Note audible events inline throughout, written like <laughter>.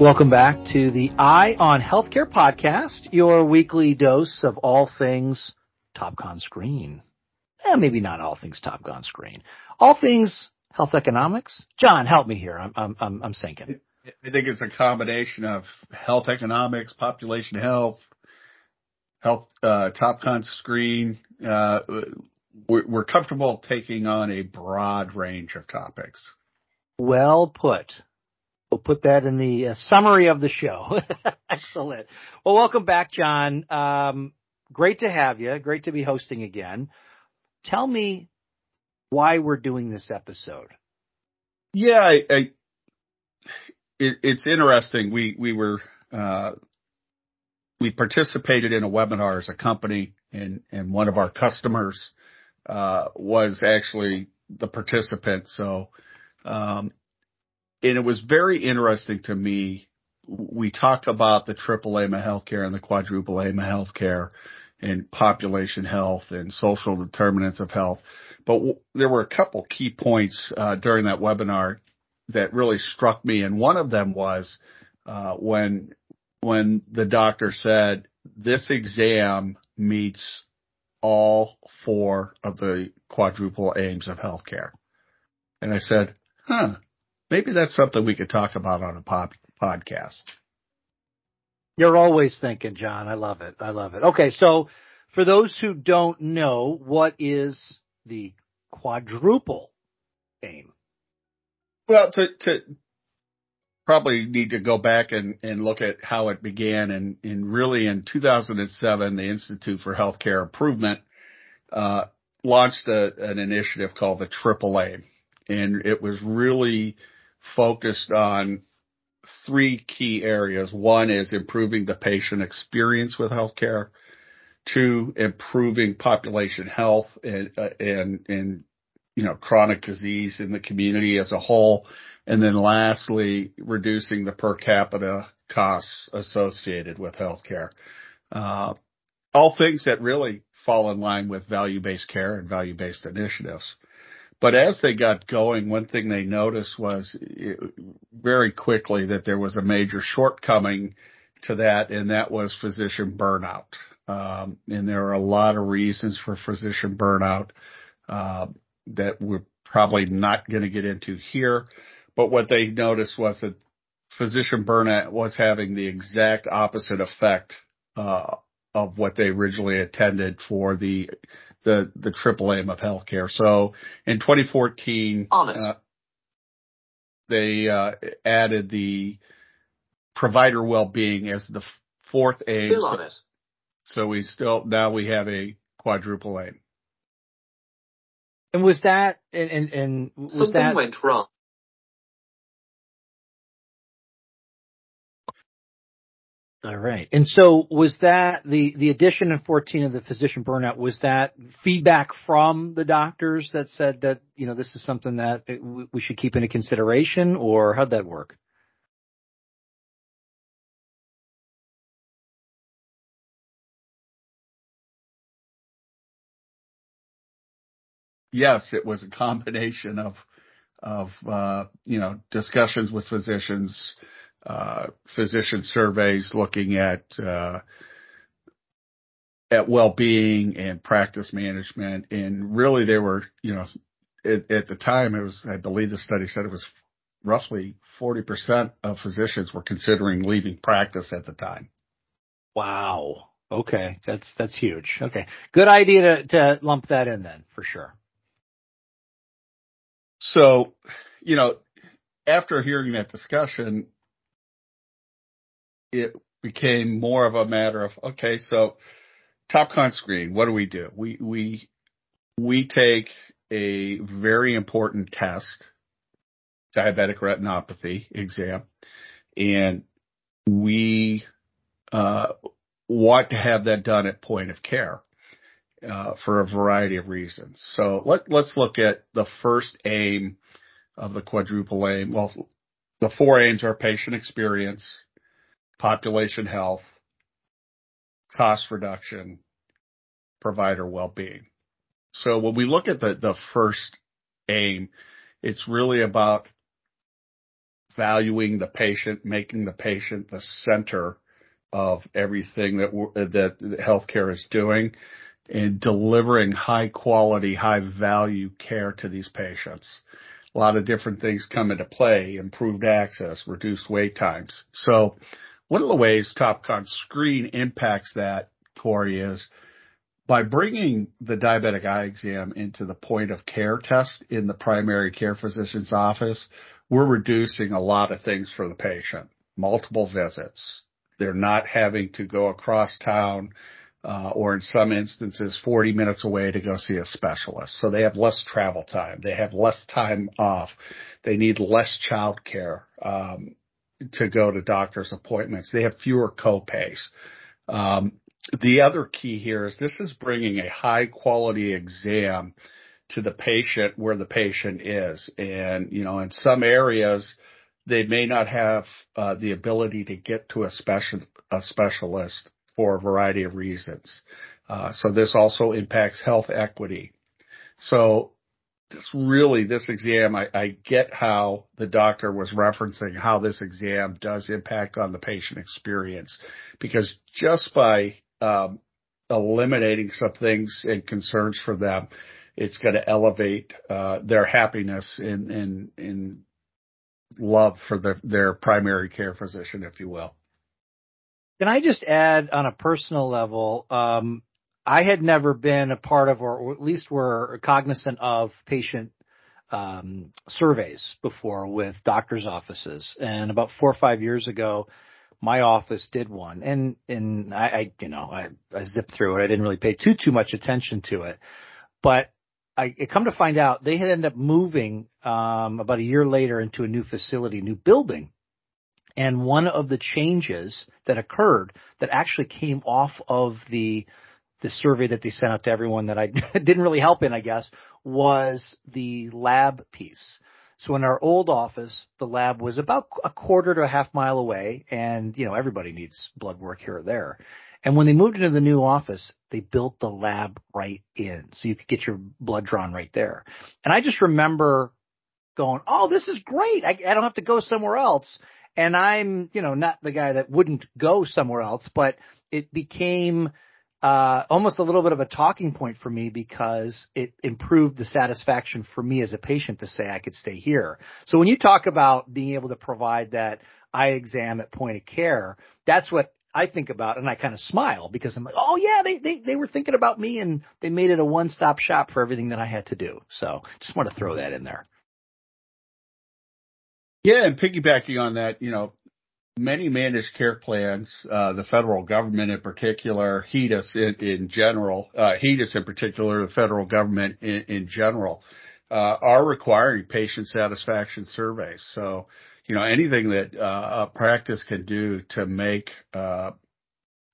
Welcome back to the Eye on Healthcare podcast, your weekly dose of all things TopCon Screen. Eh, maybe not all things TopCon Screen. All things health economics. John, help me here. I'm, I'm, I'm, I'm sinking. I think it's a combination of health economics, population health, health, uh, TopCon Screen. Uh, we're, we're comfortable taking on a broad range of topics. Well put. We'll put that in the uh, summary of the show. <laughs> Excellent. Well, welcome back, John. Um, great to have you. Great to be hosting again. Tell me why we're doing this episode. Yeah, I, I, it, it's interesting. We we were uh, we participated in a webinar as a company, and and one of our customers uh, was actually the participant. So um, and it was very interesting to me. We talk about the triple aim of healthcare and the quadruple aim of healthcare and population health and social determinants of health. But w- there were a couple key points uh, during that webinar that really struck me, and one of them was uh, when when the doctor said this exam meets all four of the quadruple aims of healthcare, and I said, "Huh." maybe that's something we could talk about on a pop, podcast. You're always thinking, John. I love it. I love it. Okay. So for those who don't know, what is the quadruple aim? Well, to, to probably need to go back and, and look at how it began. And, and really in 2007, the Institute for Healthcare Improvement, uh, launched a, an initiative called the Triple Aim. And it was really focused on three key areas. One is improving the patient experience with healthcare. Two, improving population health and, uh, and, and, you know, chronic disease in the community as a whole. And then lastly, reducing the per capita costs associated with healthcare. Uh, all things that really fall in line with value-based care and value-based initiatives. But as they got going, one thing they noticed was very quickly that there was a major shortcoming to that, and that was physician burnout. Um, and there are a lot of reasons for physician burnout uh, that we're probably not going to get into here. But what they noticed was that physician burnout was having the exact opposite effect uh, of what they originally intended for the the the triple aim of healthcare. So in 2014, uh, they uh, added the provider well-being as the fourth aim. Still on it. So we still now we have a quadruple aim. And was that and and, and was Something that went wrong. All right. And so was that the, the addition in 14 of the physician burnout, was that feedback from the doctors that said that, you know, this is something that we should keep into consideration or how'd that work? Yes, it was a combination of, of, uh, you know, discussions with physicians, uh, physician surveys looking at uh, at well-being and practice management, and really they were, you know, at, at the time it was, I believe the study said it was roughly 40% of physicians were considering leaving practice at the time. Wow. Okay. That's, that's huge. Okay. Good idea to, to lump that in then for sure. So, you know, after hearing that discussion, it became more of a matter of, okay, so TopCon screen, what do we do? We, we, we take a very important test, diabetic retinopathy exam, and we, uh, want to have that done at point of care. Uh, for a variety of reasons. So let, let's look at the first aim of the quadruple aim. Well, the four aims are patient experience, population health, cost reduction, provider well-being. So when we look at the, the first aim, it's really about valuing the patient, making the patient the center of everything that that healthcare is doing and delivering high quality, high value care to these patients. A lot of different things come into play, improved access, reduced wait times. So one of the ways TopCon Screen impacts that, Corey, is by bringing the diabetic eye exam into the point of care test in the primary care physician's office, we're reducing a lot of things for the patient. Multiple visits. They're not having to go across town, uh, or in some instances, 40 minutes away to go see a specialist. So they have less travel time. They have less time off. They need less childcare, um, to go to doctor's appointments. They have fewer co-pays. Um, the other key here is this is bringing a high quality exam to the patient where the patient is. And, you know, in some areas, they may not have uh, the ability to get to a special a specialist for a variety of reasons. Uh, so this also impacts health equity. So this really, this exam, I, I get how the doctor was referencing how this exam does impact on the patient experience because just by um, eliminating some things and concerns for them, it's going to elevate uh, their happiness in in in love for the, their primary care physician, if you will. Can I just add on a personal level? Um, I had never been a part of, or at least were cognizant of patient um, surveys before with doctors' offices. And about four or five years ago, my office did one, and and I, I you know I, I zipped through it. I didn't really pay too too much attention to it, but I, I come to find out they had ended up moving um, about a year later into a new facility, new building. And one of the changes that occurred that actually came off of the the survey that they sent out to everyone that I <laughs> didn't really help in, I guess, was the lab piece. So in our old office, the lab was about a quarter to a half mile away and, you know, everybody needs blood work here or there. And when they moved into the new office, they built the lab right in so you could get your blood drawn right there. And I just remember going, Oh, this is great. I, I don't have to go somewhere else. And I'm, you know, not the guy that wouldn't go somewhere else, but it became, uh, almost a little bit of a talking point for me because it improved the satisfaction for me as a patient to say I could stay here. So when you talk about being able to provide that eye exam at point of care, that's what I think about and I kind of smile because I'm like, oh yeah, they, they, they were thinking about me and they made it a one stop shop for everything that I had to do. So just want to throw that in there. Yeah, and piggybacking on that, you know, many managed care plans, uh, the federal government in particular, HEDIS in, in general, uh, HEDIS in particular, the federal government in, in general, uh, are requiring patient satisfaction surveys. So, you know, anything that uh, a practice can do to make uh,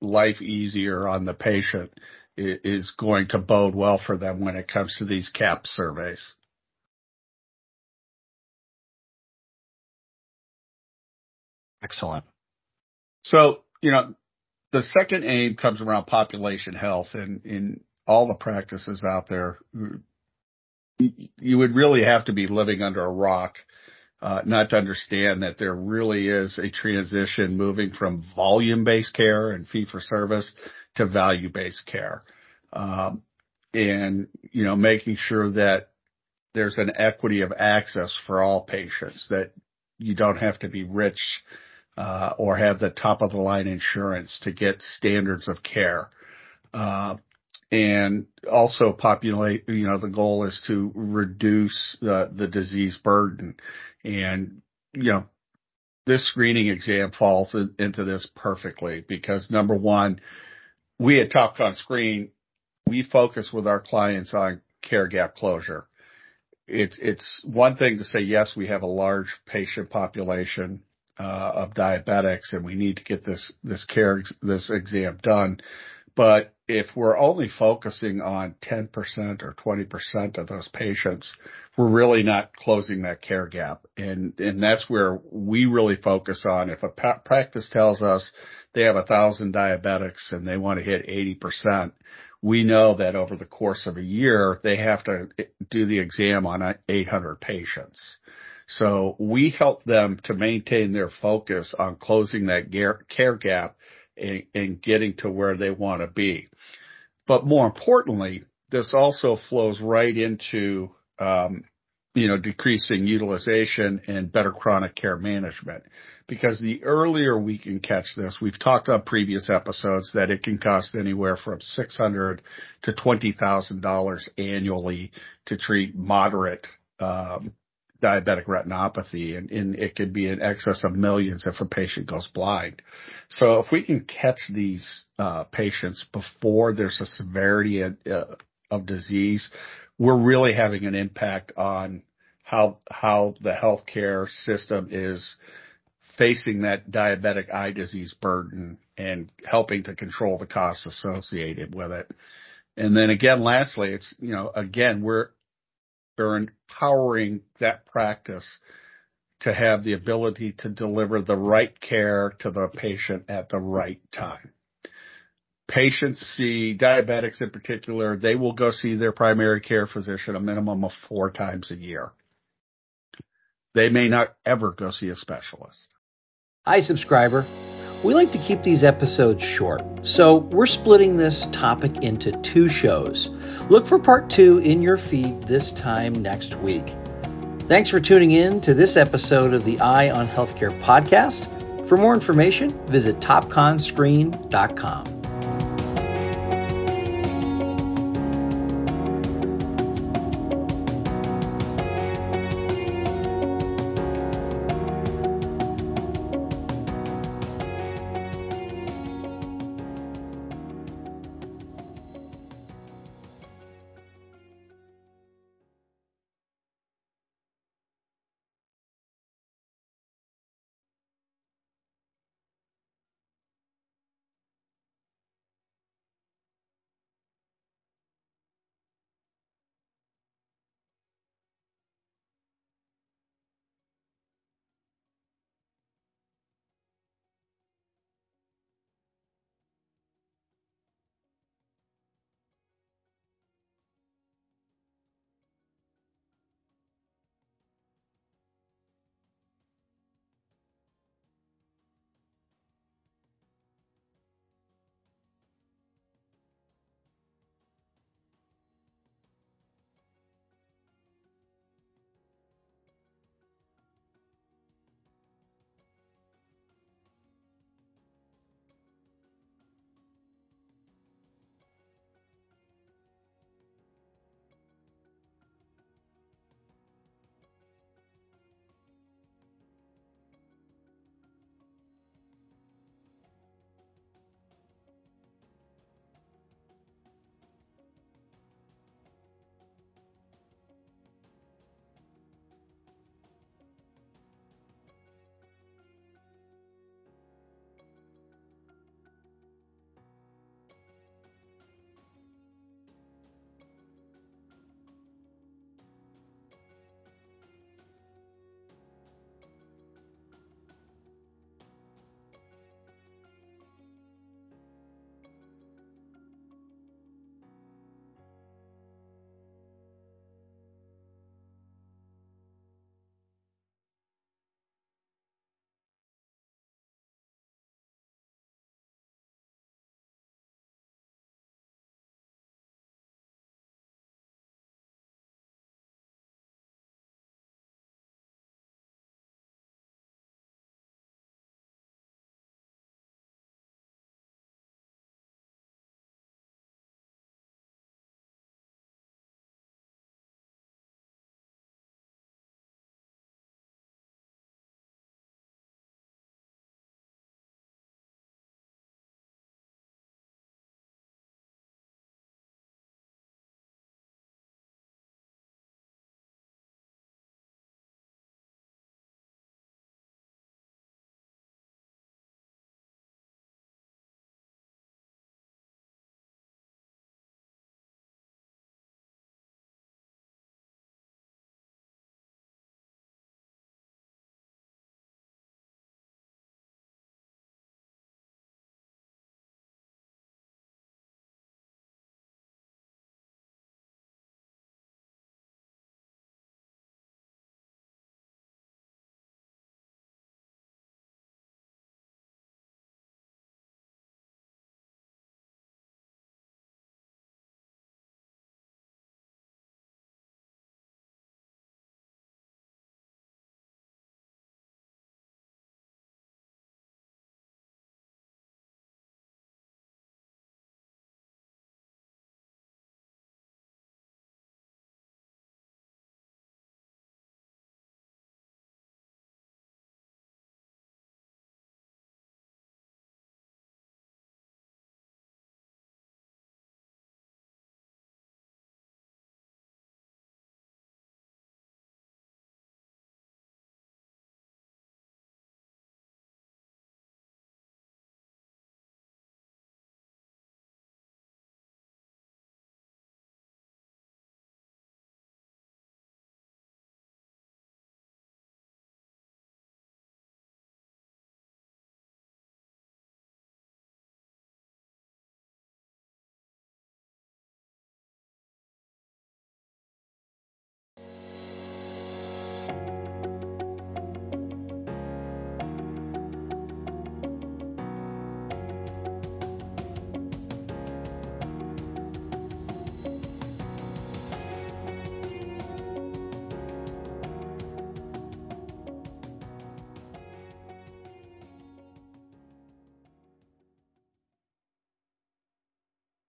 life easier on the patient is going to bode well for them when it comes to these CAHPS surveys. Excellent. So, you know, the second aim comes around population health and in all the practices out there, you would really have to be living under a rock, uh, not to understand that there really is a transition moving from volume-based care and fee-for-service to value-based care. Um, and, you know, making sure that there's an equity of access for all patients, that you don't have to be rich uh, or have the top of the line insurance to get standards of care. Uh, and also populate, you know, the goal is to reduce the, the disease burden. And, you know, this screening exam falls in, into this perfectly because number one, we at TopCon Screen, we focus with our clients on care gap closure. It's, it's one thing to say, yes, we have a large patient population uh, of diabetics, and we need to get this this care this exam done. But if we're only focusing on 10% or 20% of those patients, we're really not closing that care gap. And, and that's where we really focus on. If a practice tells us they have a thousand diabetics and they want to hit 80%, we know that over the course of a year, they have to do the exam on 800 patients. So we help them to maintain their focus on closing that care gap and, and getting to where they want to be. But more importantly, this also flows right into, um, you know, decreasing utilization and better chronic care management. Because the earlier we can catch this, we've talked on previous episodes that it can cost anywhere from six hundred to twenty thousand dollars annually to treat moderate um, diabetic retinopathy, and, and it could be in excess of millions if a patient goes blind. So if we can catch these uh, patients before there's a severity of, uh, of disease, we're really having an impact on how how the healthcare system is facing that diabetic eye disease burden and helping to control the costs associated with it. And then again, lastly, it's, you know, again, we're they're empowering that practice to have the ability to deliver the right care to the patient at the right time. Patients see diabetics in particular, they will go see their primary care physician a minimum of four times a year. They may not ever go see a specialist. Hi, subscriber. We like to keep these episodes short, so we're splitting this topic into two shows. Look for part two in your feed this time next week. Thanks for tuning in to this episode of the Eye on Healthcare podcast. For more information, visit topconscreen.com.